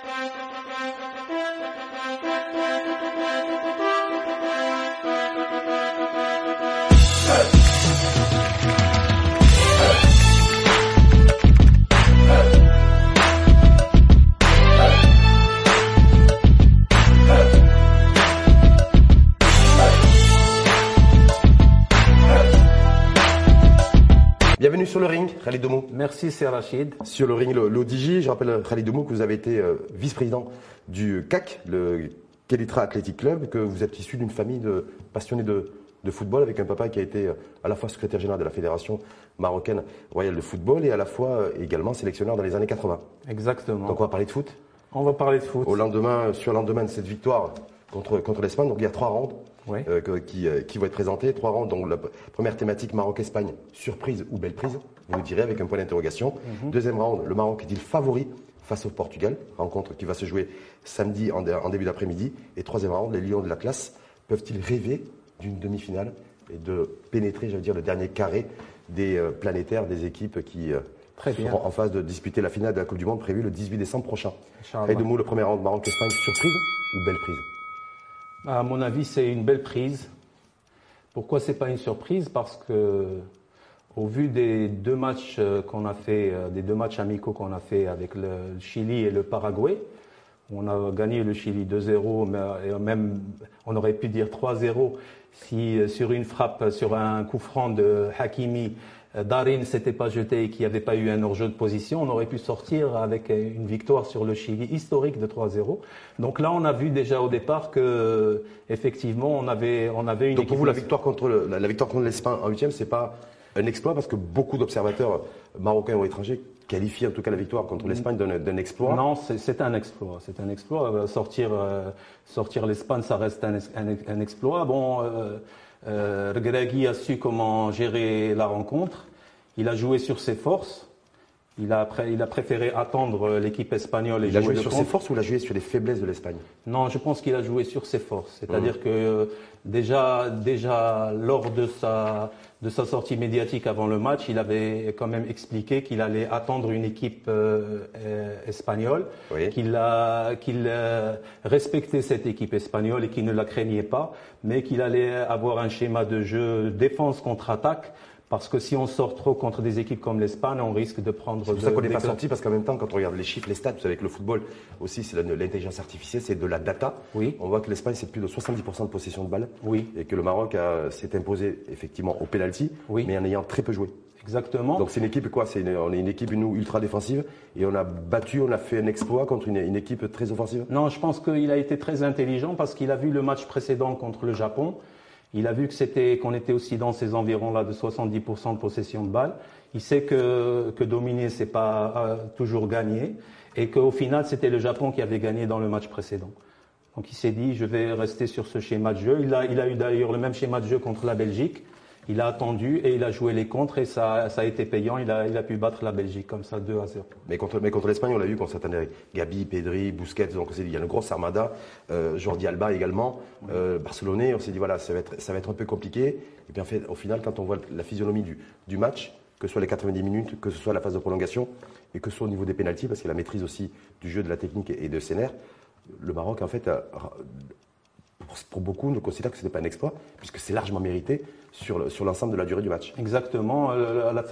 Thank you. Sur le ring, Khalid Domou. Merci, c'est Rachid. Sur le ring, l'ODJ, je rappelle Khalid Domou que vous avez été euh, vice-président du CAC, le Kelitra Athletic Club, que vous êtes issu d'une famille de passionnés de, de football avec un papa qui a été euh, à la fois secrétaire général de la Fédération marocaine royale de football et à la fois euh, également sélectionneur dans les années 80. Exactement. Donc on va parler de foot? On va parler de foot. Au lendemain, sur le lendemain de cette victoire contre, contre l'Espagne, donc il y a trois rounds euh, qui, euh, qui vont être présentés. Trois rounds, donc la première thématique Maroc-Espagne, surprise ou belle prise, vous nous direz avec un point d'interrogation. Deuxième round, le Maroc est-il favori face au Portugal, rencontre qui va se jouer samedi en, dé- en début d'après-midi. Et troisième round, les Lions de la classe peuvent-ils rêver d'une demi-finale et de pénétrer, j'allais dire, le dernier carré des euh, planétaires, des équipes qui Très bien. seront en phase de disputer la finale de la Coupe du Monde prévue le 18 décembre prochain? Inch'Allah. Khalid Domou, le premier round Maroc-Espagne, surprise ou belle prise? À mon avis, c'est une belle prise. Pourquoi c'est pas une surprise? Parce que, au vu des deux matchs euh, qu'on a fait, euh, des deux matchs amicaux qu'on a fait avec le Chili et le Paraguay, on a gagné le Chili 2-0, mais et même on aurait pu dire 3-0 si euh, sur une frappe, sur un coup franc de Hakimi, Darin s'était pas jeté et qu'il n'y avait pas eu un hors-jeu de position, on aurait pu sortir avec euh, une victoire sur le Chili historique de 3-0. Donc là, on a vu déjà au départ que effectivement, on avait, on avait une Donc pour vous, la victoire contre le- la, la victoire contre l'Espagne en huitième, c'est pas un exploit parce que beaucoup d'observateurs marocains ou étrangers qualifient en tout cas la victoire contre l'Espagne d'un exploit. Non, c'est un exploit. C'est un exploit. Euh, Sortir, euh, sortir l'Espagne, ça reste un, es- un- un exploit. Bon, euh, euh, Regragui a su comment gérer la rencontre. Il a joué sur ses forces. Il a, il a préféré attendre l'équipe espagnole et Il a jouer joué le sur contre. ses forces ou il a joué sur les faiblesses de l'Espagne? Non, je pense qu'il a joué sur ses forces. Mmh. C'est-à-dire que euh, déjà, déjà lors de sa, de sa sortie médiatique avant le match, il avait quand même expliqué qu'il allait attendre une équipe euh, euh, espagnole, Oui. qu'il a- euh, respectait cette équipe espagnole et qu'il ne la craignait pas, mais qu'il allait avoir un schéma de jeu défense contre attaque. Parce que si on sort trop contre des équipes comme l'Espagne, on risque de prendre. C'est pour ça qu'on n'est pas sorti parce qu'en même temps, quand on regarde les chiffres, les stats, vous savez que le football aussi, c'est de l'intelligence artificielle, c'est de la data. Oui. On voit que l'Espagne, c'est plus de 70% de possession de balle. Oui. Et que le Maroc s'est imposé effectivement au penalty, Oui. mais en ayant très peu joué. Exactement. Donc c'est une équipe quoi? Une- On est une équipe nous ultra défensive et on a battu, on a fait un exploit contre une, une équipe très offensive. Non, je pense qu'il a été très intelligent parce qu'il a vu le match précédent contre le Japon. Il a vu que c'était qu'on était aussi dans ces environs-là de 70% de possession de balle. Il sait que, que dominer, c'est pas euh, toujours gagner et qu'au final, c'était le Japon qui avait gagné dans le match précédent. Donc il s'est dit, je vais rester sur ce schéma de jeu. Il a, il a eu d'ailleurs le même schéma de jeu contre la Belgique. Il a attendu et il a joué les contres et ça, ça a été payant. Il a, il a pu battre la Belgique comme ça 2 à 0. Mais contre, mais contre l'Espagne, on l'a vu s'attendait avec Gabi, Pedri, Busquets, donc on s'est dit, il y a une grosse armada, euh, Jordi Alba également, euh, Barcelonais, on s'est dit, voilà, ça va, être, ça va être un peu compliqué. Et puis en fait, au final, quand on voit la physionomie du, du match, que ce soit les 90 minutes, que ce soit la phase de prolongation, et que ce soit au niveau des pénalties, parce qu'il a la maîtrise aussi du jeu, de la technique et de scénaire, le Maroc, en fait, a- pour, beaucoup, ne considère que ce n'est pas un exploit, puisque c'est largement mérité sur, le- sur l'ensemble de la durée du match. Exactement. Euh, À la,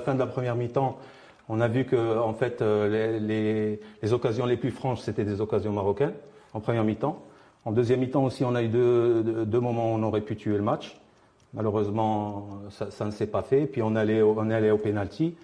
fin, de la première mi-temps, on a vu que en fait, euh, les, les- occasions les plus franches, c'était des occasions marocaines en première mi-temps. En deuxième mi-temps aussi, on a eu deux, deux- moments où on aurait pu tuer le match. Malheureusement, ça, ça ne s'est pas fait. Puis on allait, on est allé au penalty.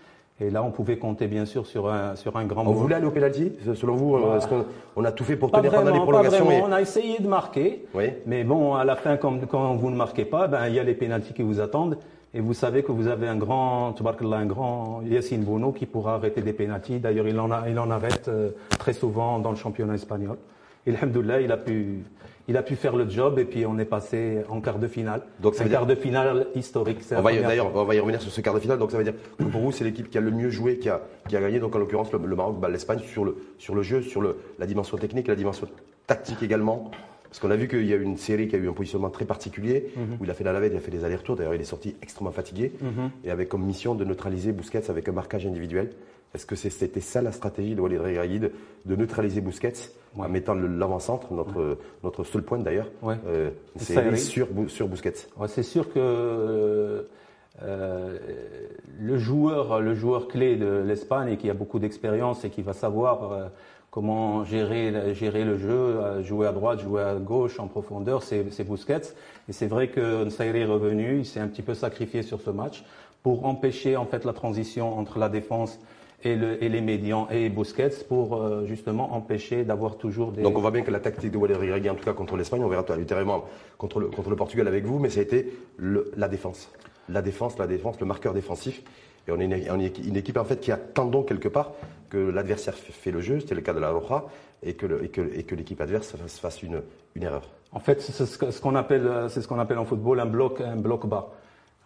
Et là, on pouvait compter bien sûr sur un, sur un grand On voulait aller au pénalty Selon vous, euh, est-ce qu'on on a tout fait pour Pas tenir pendant les vraiment, pas prolongations vraiment. et- On a essayé de marquer. Oui. Mais bon, à la fin, quand vous ne marquez pas, ben, il y a les pénaltys qui vous attendent. Et vous savez que vous avez un grand, un grand Yassine Bono qui pourra arrêter des pénaltys. D'ailleurs, il en, a, il en arrête euh, très souvent dans le championnat espagnol. Et alhamdoulilah, il a pu, il a pu faire le job et puis on est passé en quart de finale. Donc, ça un dire- quart de finale historique. c'est On va D'ailleurs, on va y revenir sur ce quart de finale. Donc, ça veut dire que pour vous, c'est l'équipe qui a le mieux joué, qui a, qui a gagné. Donc, en l'occurrence, le, le Maroc bat l'Espagne sur le, sur le jeu, sur le, la dimension technique, la dimension tactique également. Parce qu'on a vu qu'il y a eu une série qui a eu un positionnement très particulier, Mhm. où il a fait la navette, il a fait des allers-retours. D'ailleurs, il est sorti extrêmement fatigué. Et avec comme mission de neutraliser Busquets avec un marquage individuel. Est-ce que c'était ça la stratégie de Walid Regragui de, neutraliser Busquets en mettant l'avant-centre, notre, notre seul point d'ailleurs, euh, c'est sur, sur Busquets? C'est sûr que euh, le, joueur, le joueur clé de l'Espagne et qui a beaucoup d'expérience et qui va savoir euh, comment gérer, gérer le jeu, jouer à droite, jouer à gauche en profondeur, c'est Busquets. Et c'est vrai que Nsairi est revenu, il s'est un petit peu sacrifié sur ce match pour empêcher en fait la transition entre la défense et, le, et, les médians et Busquets pour euh, justement empêcher d'avoir toujours des. Donc on voit bien que la tactique de Walid Regragui, en tout cas contre l'Espagne, on verra ultérieurement contre le, contre le Portugal avec vous, mais ça a été le, la défense. La défense, la défense, le marqueur défensif. Et on est une, une équipe en fait qui attendons quelque part que l'adversaire fait le jeu, c'était le cas de la Roja, et que, et que, l'équipe adverse fasse une, une erreur. En fait, c'est ce qu'on appelle, c'est ce qu'on appelle en football un bloc, un bloc bas.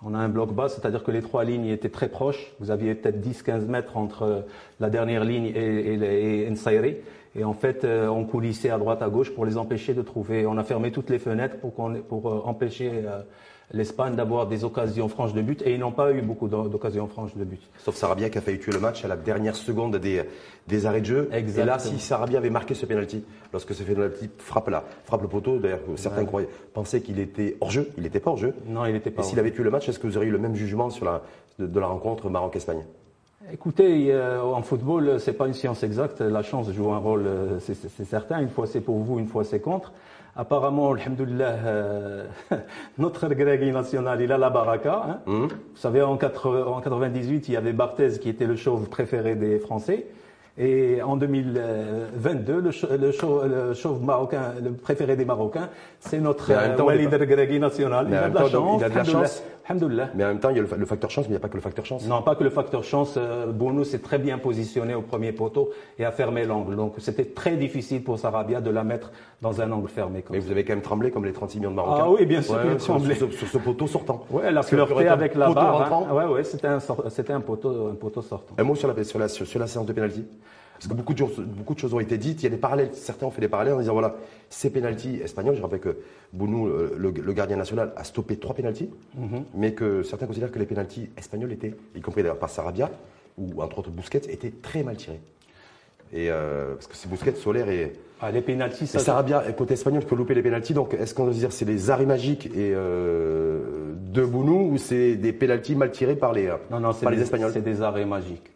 On a un bloc bas, c'est-à-dire que les trois lignes étaient très proches. Vous aviez peut-être 10-15 mètres entre la dernière ligne et, et, et Et en fait, euh, on coulissait à droite, à gauche pour les empêcher de trouver. On a fermé toutes les fenêtres pour, pour euh, empêcher euh, l'Espagne d'avoir des occasions franches de but. Et ils n'ont pas eu beaucoup d'occasions franches de but. Sauf Sarabia qui a failli tuer le match à la dernière seconde des, des arrêts de jeu. Exactement. Et là, si Sarabia avait marqué ce penalty, lorsque ce penalty frappe là, frappe le poteau, d'ailleurs certains croyaient, pensaient qu'il était hors jeu, il n'était pas hors jeu. Non, il n'était pas. Et s'il avait tué le match, est-ce que vous auriez eu le même jugement sur la, de, la rencontre Maroc-Espagne? Écoutez, euh, en football, c'est pas une science exacte. La chance joue un rôle, euh, c'est certain. Une fois c'est pour vous, une fois c'est contre. Apparemment, alhamdoulilah, euh, notre Grégui national, il a la baraka. Hein. Mmh. Vous savez, en, 98, il y avait Barthez qui était le chauve préféré des Français. Et en 2022, le, le, chauve marocain, le préféré des Marocains, c'est notre Walid Regragui national. Il a, de la chance. Il a de la chance. Mais en même temps, il y a le, facteur chance, mais il n'y a pas que le facteur chance. Non, pas que le facteur chance. Euh, Bono s'est très bien positionné au premier poteau et a fermé l'angle. Donc c'était très difficile pour Sarabia de la mettre dans un angle fermé. mais vous avez quand même tremblé comme les 36 millions de Marocains. Ah oui, bien sûr, ouais, sur, sur, ce poteau sortant. Ouais, elle a flirté avec la barre. Hein. Ouais, ouais, c'était un, un poteau, un poteau sortant. Un mot sur la, sur la, sur la séance de pénalty parce que beaucoup de, choses, beaucoup de choses ont été dites. Il y a des parallèles. Certains ont fait des parallèles en disant voilà, ces pénalties espagnols. Je rappelle que Bounou, le, gardien national, a stoppé trois pénalties, mhm. mais que certains considèrent que les pénalties espagnols étaient, y compris d'ailleurs par Sarabia ou entre autres Busquets, étaient très mal tirés. Et euh, parce que c'est Busquets, Solaire et. Ah, les pénalties, ça. Sarabia, côté espagnol, peut louper les pénalties. Donc, est-ce qu'on doit dire c'est les arrêts magiques et euh, de Bounou ou c'est des pénalties mal tirés par les, non, non, par les Espagnols? C'est des arrêts magiques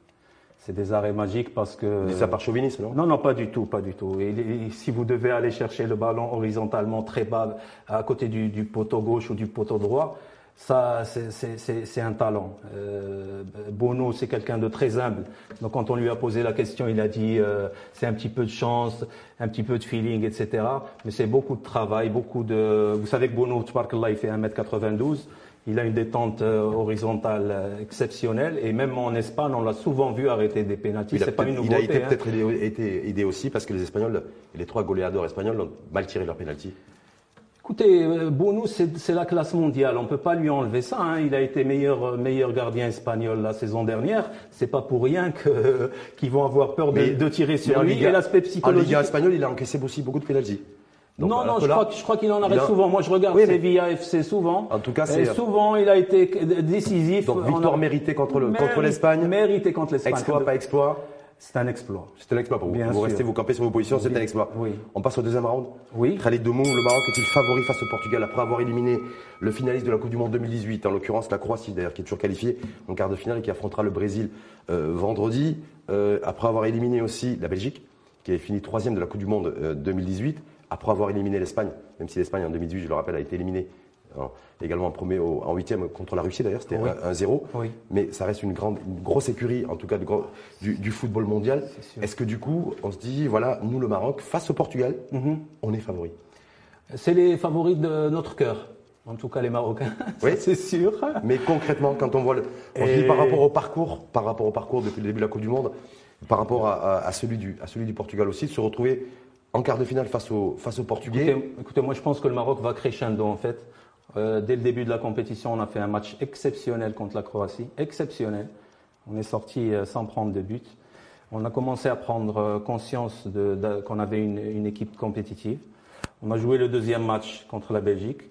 c'est des arrêts magiques parce que. ça par chauvinisme, non? Non, non, pas du tout, pas du tout. Et, si vous devez aller chercher le ballon horizontalement très bas à côté du, poteau gauche ou du poteau droit, ça, c'est un talent. Euh, Bono, c'est quelqu'un de très humble. Donc, quand on lui a posé la question, il a dit euh, c'est un petit peu de chance, un petit peu de feeling, etc. Mais c'est beaucoup de travail, beaucoup de. Vous savez que Bono, là, il fait 1m92. Il a une détente euh, horizontale euh, exceptionnelle et même en Espagne, on l'a souvent vu arrêter des pénaltys. C'est pas une nouveauté. Il a hein. peut-être été aidé aussi parce que les Espagnols, les trois goléadors espagnols ont mal tiré leurs pénaltys. Écoutez, euh, Bono, c'est la classe mondiale. On ne peut pas lui enlever ça. Hein. Il a été meilleur, meilleur gardien espagnol la saison dernière. C'est pas pour rien qu'ils vont avoir peur de, tirer sur lui. et l'aspect psychologique. En espagnole, il a encaissé aussi beaucoup de non, non, je, crois, je crois qu'il en arrête souvent. Moi, je regarde oui, Sevilla FC souvent. En tout cas, c'est. souvent, il a été décisif. Donc, victoire méritée contre l'Espagne. Méritée contre l'Espagne. Exploit, pas exploit. C'est un exploit. C'est un exploit pour vous. Bien vous restez, vous campez sur vos positions, c'est un exploit. Oui. On passe au deuxième round. Oui. Khalid Demou, le Maroc est-il favori face au Portugal après avoir éliminé le finaliste de la Coupe du Monde 2018, en l'occurrence la Croatie d'ailleurs, qui est toujours qualifiée en quart de finale et qui affrontera le Brésil euh, vendredi, euh, après avoir éliminé aussi la Belgique, qui avait fini troisième de la Coupe du Monde 2018 euh, après avoir éliminé l'Espagne, même si l'Espagne en 2018, je le rappelle, a été éliminée également en premier, en huitième contre la Russie d'ailleurs, c'était 1-0. Mais ça reste une grande, grosse écurie, en tout cas du, football mondial. Est-ce que du coup, on se dit, voilà, nous le Maroc, face au Portugal, mhm. on est favoris? C'est les favoris de notre cœur. En tout cas, les Marocains, oui. c'est sûr. Mais concrètement, quand on voit le, par rapport au parcours, par rapport au parcours depuis le début de la Coupe du Monde, par rapport à, celui, du, à celui du Portugal aussi, de se retrouver en quart de finale face au, face au Portugais. Écoutez, moi je pense que le Maroc va crescendo en fait. Euh, dès le début de la compétition, on a fait un match exceptionnel contre la Croatie, exceptionnel. On est sorti euh, sans prendre de but. On a commencé à prendre euh, conscience de, qu'on avait une, une, équipe compétitive. On a joué le deuxième match contre la Belgique,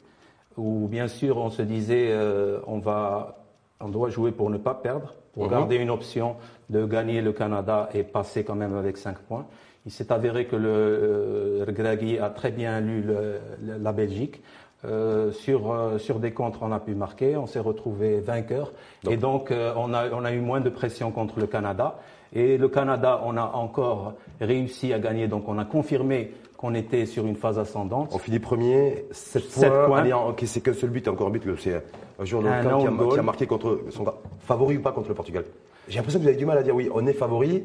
où bien sûr on se disait on va on doit jouer pour ne pas perdre, pour Mhm. garder une option de gagner le Canada et passer quand même avec 5 points. Il s'est avéré que le euh, Regragui a très bien lu le- le- la Belgique. Euh, sur, euh, sur des contres, on a pu marquer, on s'est retrouvé vainqueur. Et donc, euh, on, a, on a eu moins de pression contre le Canada. Et le Canada, on a encore réussi à gagner. Donc, on a confirmé qu'on était sur une phase ascendante. On finit premier, 7 Sept points. c'est qu'un seul but, encore un but, que c'est un joueur local qui a, qui a marqué contre son favori ou pas contre le Portugal? J'ai l'impression que vous avez du mal à dire oui, on est favori.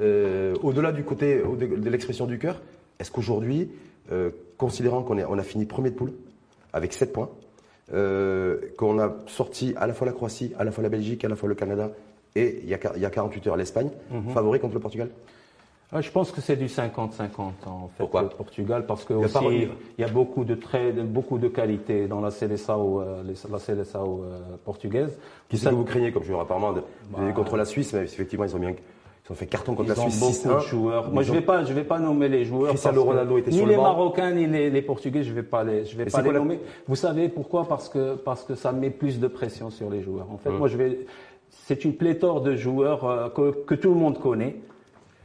Euh, Au-delà du côté de, l'expression du cœur, est-ce qu'aujourd'hui, euh, considérant qu'on on a fini premier de poule avec 7 points, euh, qu'on a sorti à la fois la Croatie, à la fois la Belgique, à la fois le Canada et il y a, quar- il y a 48 heures l'Espagne, Mhm. favori contre le Portugal? Ah, Je pense que c'est du 50-50 en fait Pourquoi? le Portugal parce que Il y a aussi il y a beaucoup de très de- beaucoup de qualité dans la Seleção euh, la Seleção euh, portugaise. Qui c'est que vous craignez comme joueur apparemment de- avez contre la Suisse, mais effectivement ils ont bien ils ont fait carton contre. Ils la ont Suisse beaucoup de 6-1. joueurs. Moi, je vais pas, je vais pas nommer les joueurs. Cristiano parce que Ronaldo était ni sur le les banc. Marocains ni les, les Portugais, je vais pas les, je vais pas les nommer. Vous savez pourquoi? Parce que parce que ça met plus de pression sur les joueurs. En fait, Hum. moi, je vais. C'est une pléthore de joueurs euh, que, que tout le monde connaît.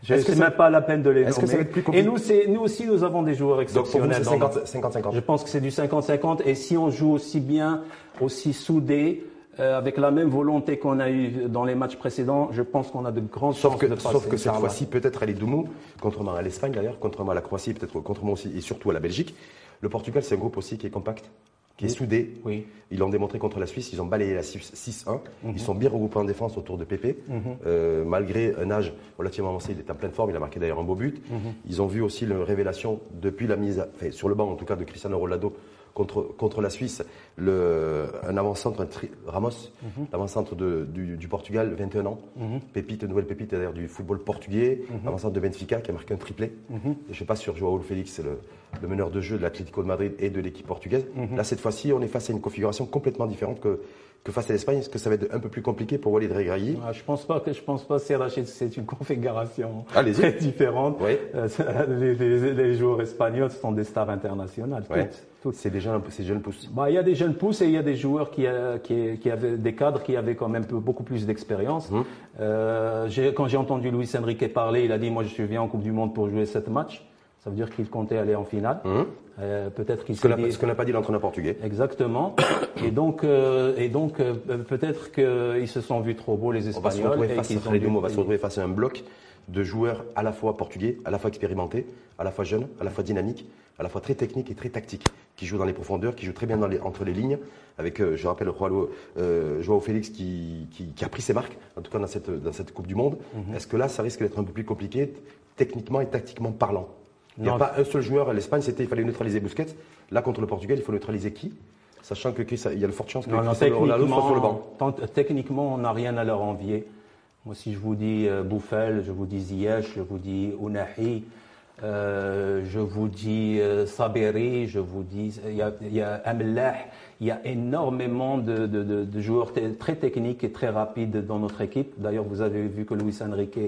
Je Est-ce que c'est ça- même pas la peine de les est-ce que nommer. ça va être plus Et compliqué nous, c'est nous aussi, nous avons des joueurs Donc pour vous exceptionnels. c'est dans notre- 50-50. je pense que c'est du 50-50 et si on joue aussi bien, aussi soudé, euh, avec la même volonté qu'on a eu dans les matchs précédents, je pense qu'on a de grandes Sauf chances que, de passer. sauf que cette fois-ci, peut-être à Doumou, contrairement à l'Espagne d'ailleurs, contrairement à la Croatie, peut-être contrairement aussi et surtout à la Belgique, le Portugal c'est un groupe aussi qui est compact, qui est soudé. Oui. Ils l'ont démontré contre la Suisse, ils ont balayé la Suisse 6-1. Mhm. Ils sont bien regroupés en défense autour de Pépé. Euh, malgré un âge relativement avancé, il est en pleine forme, il a marqué d'ailleurs un beau but. Mhm. Ils ont vu aussi la révélation depuis la mise, à- enfin, sur le banc en tout cas de Cristiano Ronaldo contre, contre la Suisse, le, un avant-centre, Ramos, Mhm. l'avant-centre de- du, du Portugal, 21 ans. Pépite, nouvelle pépite d'ailleurs du football portugais, Mhm. avant-centre de Benfica qui a marqué un triplé. Je ne sais pas sur Joao Félix, c'est le, le meneur de jeu de l'Atlético de Madrid et de l'équipe portugaise. Mhm. Là, cette fois-ci, on est face à une configuration complètement différente que, que face à l'Espagne. Est-ce que ça va être un peu plus compliqué pour Walid Regragui? Ah, je pense pas que je pense pas c'est une configuration très différente. Oui. Euh, les, les- les joueurs espagnols sont des stars internationales. Toutes, toutes. C'est déjà un peu ces jeunes pousses. Bah, il y a des jeunes pousses et il y a des joueurs qui, euh, qui, qui avaient des cadres qui avaient quand même beaucoup plus d'expérience. Hum. Euh, quand j'ai entendu Luis Enrique parler, il a dit moi je suis venu en Coupe du Monde pour jouer sept matchs. Ça veut dire qu'il comptait aller en finale. Hum. Euh, Peut-être qu'il Ce n'a dit- ce que n'a pas dit l'entraîneur portugais. Exactement. Et donc, euh, et donc euh, peut-être qu'ils se sont vus trop beaux les On va se Espagnols retrouver et face, à on va se retrouver face à un bloc de joueurs à la fois portugais, à la fois expérimentés, à la fois jeunes, à la fois dynamiques, à la fois très techniques et très tactiques, qui jouent dans les profondeurs, qui jouent très bien dans les- entre les lignes, avec, euh, je rappelle, Joao, euh, Joao Félix qui, qui- qui a pris ses marques, en tout cas dans cette, dans cette Coupe du Monde. Mhm. Est-ce que là, ça risque d'être un peu plus compliqué, techniquement et tactiquement parlant? Il n'y a pas un seul joueur à l'Espagne, c'était il fallait neutraliser Busquets. Là, contre le Portugal, il faut neutraliser qui? Sachant que Chris- il y a de fortes chances que Non, non, soit sur le banc. tant- techniquement, on n'a rien à leur envier. Moi, si je vous dis euh, Bouffel, je vous dis Ziyech, je vous dis Ounahi, euh, je vous dis euh, Saberi, je vous dis, il y a, il y a Amlah, il y a énormément de, de- de- de joueurs très techniques et très rapides dans notre équipe. D'ailleurs, vous avez vu que Luis Enrique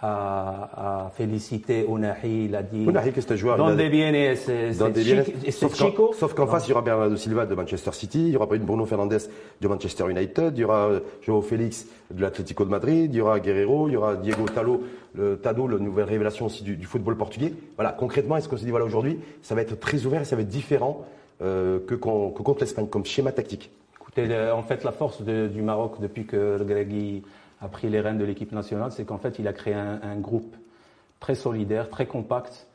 a, a félicité Ounahi, il a dit. Ounahi, que un joueur, il a- Donde viene qu'en- Chico sauf qu'en face, il y aura Bernardo Silva de Manchester City, il y aura Bruno Fernandes de Manchester United, il y aura euh, Joao Félix de l'Atlético de Madrid, il y aura Guerrero, il y aura Diego Talo, le Tado, la nouvelle révélation aussi du, du football portugais. Voilà, concrètement, est-ce qu'on se dit, voilà, aujourd'hui, ça va être très ouvert et ça va être différent euh, que, que contre l'Espagne, comme schéma tactique? Écoutez, en fait, la force de- du Maroc depuis que le Gregui a pris les rênes de l'équipe nationale, c'est qu'en fait, il a créé un, un groupe très solidaire, très compact.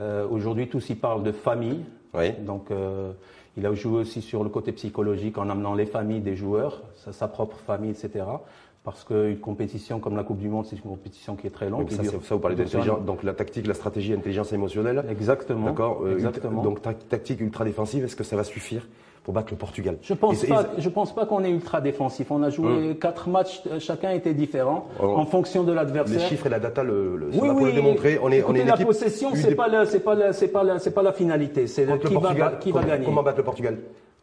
Euh, Aujourd'hui, tous y parlent de famille. Oui. Donc, euh, il a joué aussi sur le côté psychologique en amenant les familles des joueurs, sa, sa propre famille, etc. Parce qu'une compétition comme la Coupe du Monde, c'est une compétition qui est très longue. Donc ça, dure- c'est- ça, vous parlez d'intelligence, donc la tactique, la stratégie, intelligence émotionnelle. Exactement. D'accord euh, Exactement. Donc ta- tactique ultra défensive, est-ce que ça va suffire? Pour battre le Portugal Je pense Et- et- pas. Je pense pas qu'on est ultra défensif. On a joué Hum. quatre matchs, chacun était différent Oh. en fonction de Les l'adversaire. chiffres et la data le, le, Oui, va pour le démontrer. On est, on est une la équipe possession, c'est des- pas la, c'est pas la, c'est pas la, c'est pas la finalité. C'est qui va, qui va comment, gagner. comment battre le Portugal?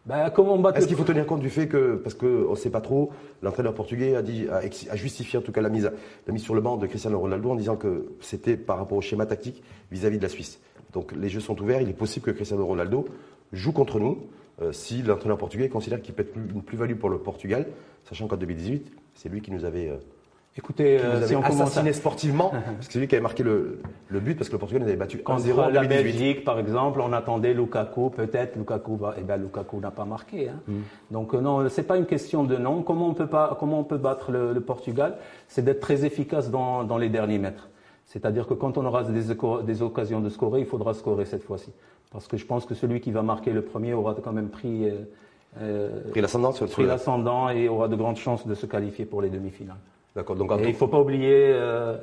Ben, comment Est-ce qu'il faut tenir compte du fait que, parce qu'on ne sait pas trop, l'entraîneur portugais a, dit, a, justifié en tout cas la mise, la mise sur le banc de Cristiano Ronaldo en disant que c'était par rapport au schéma tactique vis-à-vis de la Suisse. Donc les jeux sont ouverts, il est possible que Cristiano Ronaldo joue contre nous si l'entraîneur portugais considère qu'il peut être plus- une plus-value pour le Portugal, sachant qu'en 2018, c'est lui qui nous avait, euh, Écoutez, euh, nous si avait on à... assassiné sportivement, parce que c'est lui qui avait marqué le, le but parce que le Portugal nous avait battu 1-0 Contre en la 2018. Belgique, par exemple, on attendait Lukaku, peut-être Lukaku va, eh ben Lukaku n'a pas marqué. hein. Mm. Donc euh, non, c'est pas une question de nom. Comment on peut pas, comment on peut battre le, le Portugal? C'est d'être très efficace dans, dans les derniers mètres. C'est-à-dire que quand on aura des, occasions de scorer, il faudra scorer cette fois-ci. Parce que je pense que celui qui va marquer le premier aura quand même pris, euh, euh, Pris l'ascendant sur, sur pris le- l'ascendant et aura de grandes chances de se qualifier pour les demi-finales. D'accord. Donc il ne faut pas oublier euh,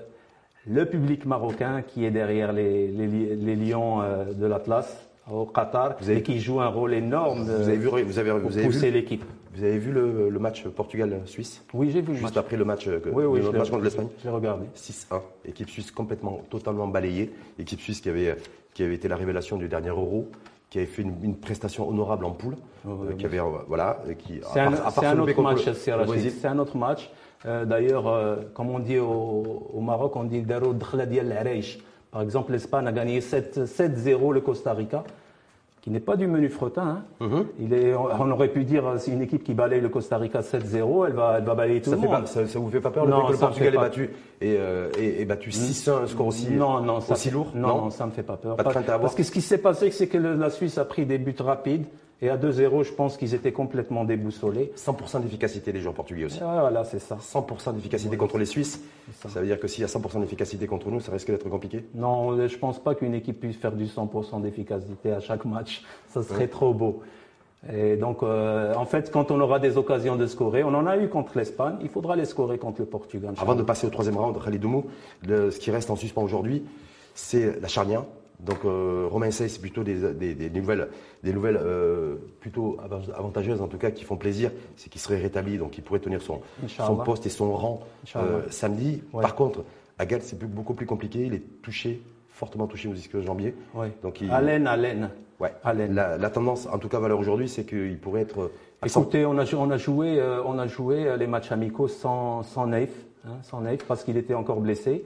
le public marocain qui est derrière les, les, li- les lions euh, de l'Atlas au Qatar avez- et qui joue un rôle énorme de- vous avez vu, vous avez, pour vous avez pousser l'équipe. Vous avez vu le, le match Portugal-Suisse Oui, j'ai vu Juste match. après le match, euh, que- Oui, oui, le je l'ai- match contre l'Espagne Je l'ai regardé. 6-1. Équipe suisse complètement, totalement balayée. Équipe suisse qui avait, qui avait été la révélation du dernier Euro, qui avait fait une, une prestation honorable en poule, Oui, euh, qui avait, euh, voilà, qui, C'est un, part- c'est autre match, le- c'est le un autre match. Euh, D'ailleurs, euh, comme on dit au, au Maroc, on dit Daro. Par exemple, l'Espagne a gagné 7 7-0 le Costa Rica, qui n'est pas du menu fretin. hein. Mhm. Il est, on aurait pu dire, euh, c'est une équipe qui balaye le Costa Rica 7-0, elle va, elle va balayer tout Ça, le monde. pas, ça, ça vous fait pas peur le Non, fait que le ça Portugal est battu et, euh, et- et battu 6-1, un score aussi, non, non, ça aussi fait- lourd Non, non, ça me fait pas peur. Pas de crainte à avoir Parce que ce qui s'est passé, c'est que le- la Suisse a pris des buts rapides et à 2-0, je pense qu'ils étaient complètement déboussolés. 100% d'efficacité des joueurs portugais aussi. Ah, voilà, c'est ça. 100% d'efficacité contre les Suisses. ça. Ça veut dire que s'il y a 100% d'efficacité contre nous, ça risque d'être compliqué. Non, je pense pas qu'une équipe puisse faire du 100% d'efficacité à chaque match. Ça serait trop beau. Et donc, euh, en fait, quand on aura des occasions de scorer, on en a eu contre l'Espagne, il faudra les scorer contre le Portugal. Avant de passer au troisième round, Khalid Doumou, ce qui reste en suspens aujourd'hui, c'est la charnière. Donc euh, Romain Sey, c'est plutôt des, des- des nouvelles, des nouvelles euh, plutôt av- avantageuses en tout cas qui font plaisir, c'est qu'il serait rétabli, donc il pourrait tenir son, poste et son rang euh, samedi. Ouais. Par contre, Agathe, c'est plus- beaucoup plus compliqué, il est touché, fortement touché aux ischio-jambiers. Oui. Donc il- Alain, Alain. Ouais. Alain. La, la tendance, en tout cas valeur aujourd'hui, c'est qu'il pourrait être à 100. Écoutez, on a, jou- on a joué, on a joué les matchs amicaux sans, sans hein, sans Naif, parce qu'il était encore blessé.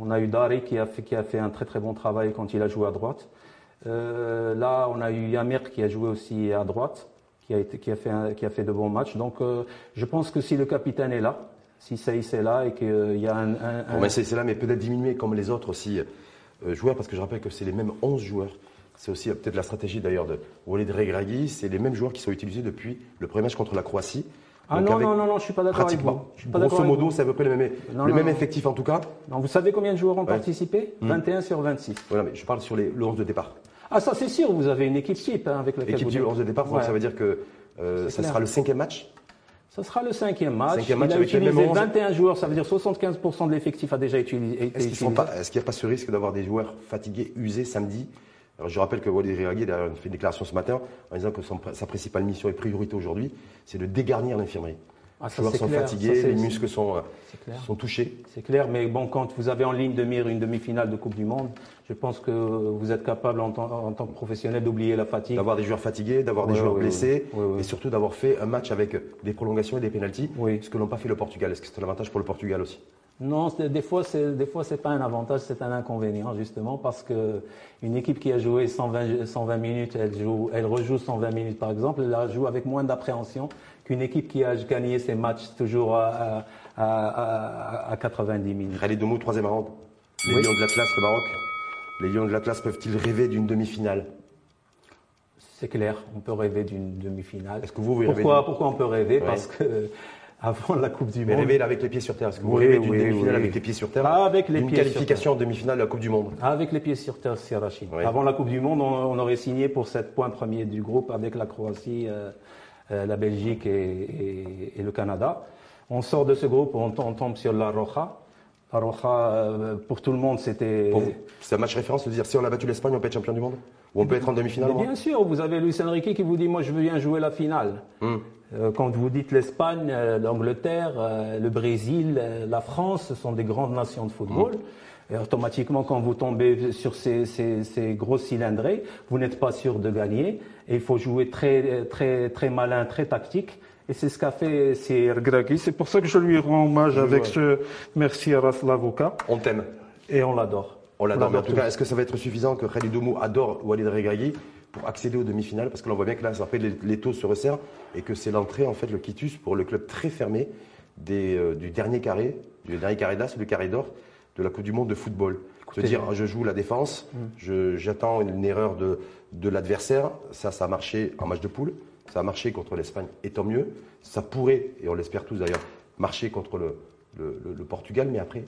On a eu Dari qui a, fait, qui a fait un très très bon travail quand il a joué à droite. Euh, là, on a eu Yamir qui a joué aussi à droite, qui a, été, qui a, fait, qui a fait de bons matchs. Donc, euh, je pense que si le capitaine est là, si Saïs est là et qu'il y a un, un- un- Bon, ben, là, mais peut-être diminuer comme les autres aussi euh, joueurs, parce que je rappelle que c'est les mêmes 11 joueurs. C'est aussi peut-être la stratégie d'ailleurs de Walid Regragui. C'est les mêmes joueurs qui sont utilisés depuis le premier match contre la Croatie. Ah non, avec non, non, non, je suis pas d'accord avec vous. Pratiquement. Je suis pas Grosso modo, c'est à peu près le même, Non, le non, même non. effectif en tout cas. Non, vous savez combien de joueurs ont Ouais. participé Hmm. 21 sur 26. Voilà, mais je parle sur les, le 11 de départ. Ah, ça c'est sûr, vous avez une équipe type hein, avec laquelle Équipe vous du 11 de départ, donc ça veut dire que euh, ça clair. sera le cinquième match. Ça sera le cinquième match. Cinquième Il match a avec les utilisé mêmes 11. 21 joueurs, ça veut dire 75% de l'effectif a déjà utilisé. été est-ce qu'il n'y a pas ce risque d'avoir des joueurs fatigués, usés samedi Alors, Je rappelle que Walid Regragui a fait une déclaration ce matin en disant que son- sa principale mission et priorité aujourd'hui, c'est de dégarnir l'infirmerie. Ah, Les joueurs sont clair. fatigués, Ça, c'est- les muscles sont, euh, touchés. C'est clair, mais bon, quand vous avez en ligne de mire une demi-finale de Coupe du Monde, je pense que vous êtes capable en tant, en tant que professionnel d'oublier la fatigue. D'avoir des joueurs fatigués, d'avoir des joueurs blessés et surtout d'avoir fait un match avec des prolongations et des pénalties, ce que n'ont pas fait le Portugal. Est-ce que c'est un avantage pour le Portugal aussi? Non, des fois, c'est des fois, c'est pas un avantage, c'est un inconvénient justement parce que une équipe qui a joué 120, 120 minutes, elle joue, elle rejoue 120 minutes par exemple, elle la joue avec moins d'appréhension qu'une équipe qui a gagné ses matchs toujours à, à, à- à 90 minutes. Khalid Doumou, troisième round. Les Oui. Lions de l'Atlas, le Maroc. Les Lions de l'Atlas peuvent-ils rêver d'une demi-finale? C'est clair, on peut rêver d'une demi-finale. Est-ce que vous, vous rêvez Pourquoi, d'une- pourquoi on peut rêver? Ouais. Parce que avant la Coupe du Mais Monde, rêver là, avec les pieds sur terre. Est-ce que vous Oui, rêvez d'une oui, demi-finale oui. avec les pieds sur terre Ah, avec les Une pieds sur qualification en demi-finale de la Coupe du Monde Avec les pieds sur terre, c'est Rachid. Avant la Coupe du Monde, on, on aurait signé pour cette point premier du groupe avec la Croatie, euh, euh, la Belgique et, et- et le Canada. On sort de ce groupe, on, on tombe sur la Roja. La Roja, euh, pour tout le monde, c'était. Pour vous, c'est un match référence de dire si on a battu l'Espagne, on peut être champion du monde? Ou on peut être en demi-finale Mais bien sûr, vous avez Luis Enrique qui vous dit Moi, je veux bien jouer la finale. Hum. Euh, Quand vous dites l'Espagne, euh, l'Angleterre, euh, le Brésil, la France, ce sont des grandes nations de football. Et automatiquement, quand vous tombez sur ces, ces, ces gros cylindrés, vous n'êtes pas sûr de gagner. Et il faut jouer très, très, très malin, très tactique. Et c'est ce qu'a fait Sir Gragui. C'est pour ça que je lui rends hommage avec ce merci à l'avocat. On t'aime. Et on l'adore. On l'adore. Mais en tout cas, est-ce que ça va être suffisant que Khalid Oumou adore Walid Regragui pour accéder aux demi-finales Parce que l'on voit bien que là, après, les, taux se resserrent et que c'est l'entrée, en fait, le quitus pour le club très fermé des, euh, du dernier carré, du dernier carré d'as, le carré d'or de la Coupe du Monde de football. Se dire, je joue la défense, mm. j'attends une, erreur de, de l'adversaire. Ça, ça a marché en match de poule. Ça a marché contre l'Espagne, et tant mieux. Ça pourrait, et on l'espère tous d'ailleurs, marcher contre le, le, Portugal, mais après.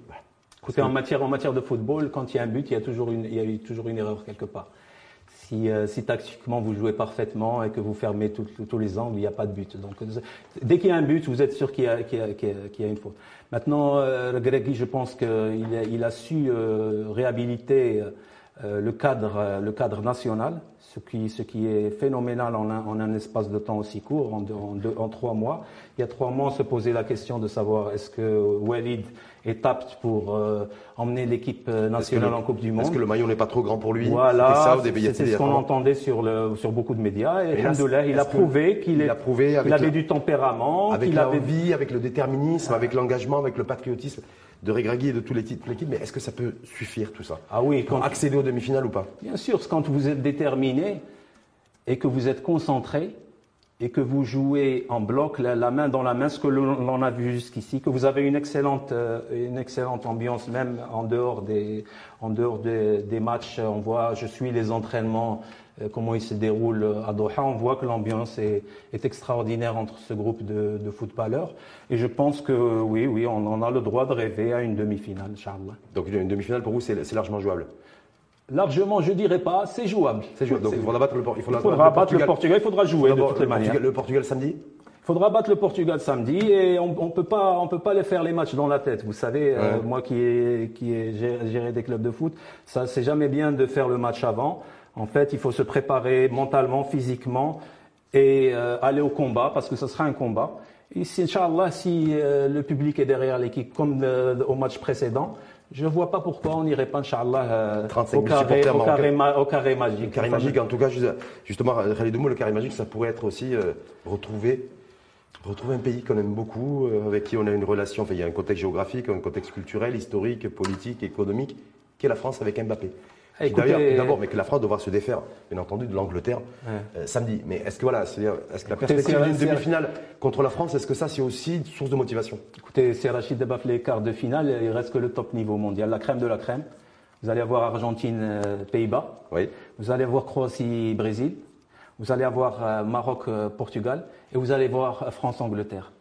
Écoutez, en matière, en matière de football, quand il y a un but, il y a toujours une, il y a toujours une erreur quelque part. Si, euh, si, tactiquement vous jouez parfaitement et que vous fermez tous les angles, il n'y a pas de but. Donc dès qu'il y a un but, vous êtes sûr qu'il y, y, a une faute. Maintenant, euh, Gregui, je pense qu'il a, il a su euh, réhabiliter euh, le, cadre, le cadre national, ce qui, ce qui est phénoménal en un, en un espace de temps aussi court, en, en, trois mois. Il y a trois mois, on se posait la question de savoir est-ce que Walid est apte pour euh, emmener l'équipe nationale en Coupe du Monde. Est-ce que le maillot n'est pas trop grand pour lui. Voilà, c'est ce qu'on entendait sur, le, sur beaucoup de médias. Et, là, il a prouvé qu'il avait du tempérament, avec l'envie, avec le déterminisme, avec l'engagement, avec le patriotisme de Regragui et de tous les titres de l'équipe, mais est-ce que ça peut suffire tout ça? Ah oui, quand accéder aux demi-finales ou pas? Bien sûr, quand vous êtes déterminé et que vous êtes concentré et que vous jouez en bloc, la, main dans la main, ce que l'on a vu jusqu'ici, que vous avez une excellente, euh, une excellente ambiance même en dehors des, en dehors des, matchs. On voit, je suis les entraînements euh, comment il se déroule à Doha, on voit que l'ambiance est, extraordinaire entre ce groupe de, footballeurs. Et je pense que oui, oui, on, a le droit de rêver à une demi-finale, Inch'Allah. Donc une demi-finale pour vous, c'est largement jouable? Largement, je dirais pas, c'est jouable. C'est jouable. Donc il faudra battre le, il faudra, battre le Portugal, il faudra jouer de toutes les manières. le Portugal samedi il faudra battre le Portugal samedi et on, on peut pas, on peut pas les faire les matchs dans la tête. Vous savez, euh, moi qui ai, qui ai géré des clubs de foot, ça c'est jamais bien de faire le match avant. En fait, il faut se préparer mentalement, physiquement et euh, aller au combat parce que ce sera un combat. Et si, Inch'Allah, si euh, le public est derrière l'équipe comme au match précédent, je ne vois pas pourquoi on n'irait pas, Inch'Allah, au, carré, au, carré, au carré magique. Carré magique, en tout cas, justement, Khalid le carré magique, ça pourrait être aussi retrouver retrouver un pays qu'on aime beaucoup, avec qui on a une relation, enfin, il y a un contexte géographique, un contexte culturel, historique, politique, économique, qui est la France avec Mbappé. D'abord, mais que la France devra se défaire, bien entendu, de l'Angleterre euh, samedi. Mais est-ce que voilà, est-ce que la perspective d'une demi-finale contre la France, est-ce que ça c'est aussi une source de motivation? Écoutez, c'est Rachid Debaf les quarts de finale, il reste que le top niveau mondial, la crème de la crème. Vous allez avoir Argentine, euh, Pays-Bas. Oui. Vous allez avoir Croatie, Brésil. Vous allez avoir euh, Maroc, Portugal. Et vous allez voir France, Angleterre.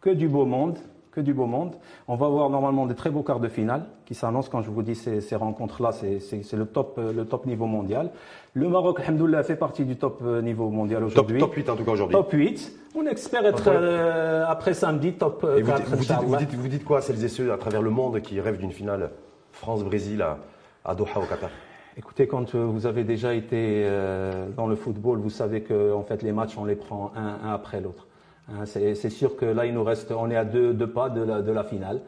Que du beau monde que du beau monde. On va avoir normalement des très beaux quarts de finale qui s'annoncent quand je vous dis ces, ces rencontres-là, c'est le top, euh, le top niveau mondial. Le Maroc, alhamdoulilah, fait partie du top euh, niveau mondial aujourd'hui. Top, top, 8 en tout cas aujourd'hui. Top 8. On espère être euh, après samedi top 4. Vous, vous, dites, vous, dites, vous, dites, quoi à celles et ceux à travers le monde qui rêvent d'une finale France-Brésil à, à Doha au Qatar? Écoutez, quand vous avez déjà été dans le football, vous savez que en fait les matchs on les prend un, un après l'autre. Hein, c'est sûr que là, il nous reste, on est à deux, deux pas de la, de la, finale.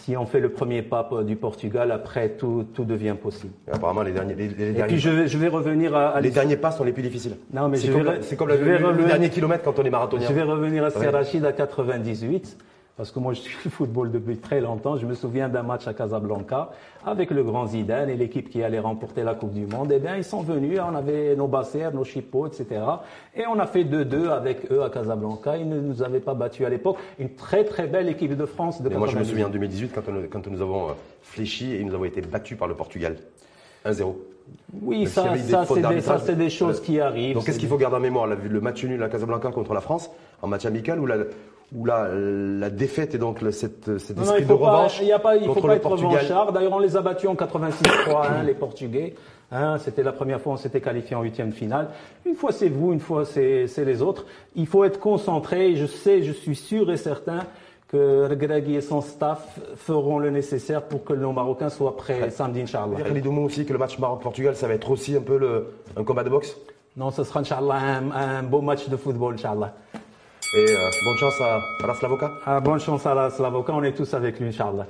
Si on fait le premier pas du Portugal, après tout, tout devient possible. apparemment, les derniers, les, Et puis je vais, je vais revenir à, les derniers pas sont les plus difficiles. Non, mais c'est comme, comme le, dernier kilomètre quand on est marathonien. Je vais revenir à Serrachid à 98. Parce que moi, je suis le football depuis très longtemps. Je me souviens d'un match à Casablanca avec le grand Zidane et l'équipe qui allait remporter la Coupe du Monde. Eh bien, ils sont venus, on avait nos bassers, nos chipots, etc. Et on a fait 2-2 avec eux à Casablanca. Ils ne nous avaient pas battus à l'époque. Une très, très belle équipe de France. De moi, je me souviens en 2018 quand, quand nous avons euh, fléchi et nous avons été battus par le Portugal. 1-0. Oui, ça, ça c'est des, des, choses qui arrivent. Donc, qu'est-ce qu'il faut garder en mémoire Le match nul à Casablanca contre la France, en match amical, ou la, où la, la défaite et donc cette, cet esprit de revanche Il ne faut pas être revanchard. D'ailleurs, on les a battus en 86-3, hein, les Portugais. Hein, c'était la première fois on s'était qualifié en huitième finale. Une fois c'est vous, une fois c'est les autres. Il faut être concentré. Je sais, je suis sûr et certain que Regragui et son staff feront le nécessaire pour que nos Marocains soient prêts samedi, Inch'Allah. Khalid aussi que le match Maroc-Portugal, ça va être aussi un peu le, un combat de boxe Non, ce sera, Inch'Allah, un, un beau match de football, Inch'Allah. Et euh, bonne chance à, à. Ah, bonne chance à la Slavoka, on est tous avec lui, Inch'Allah.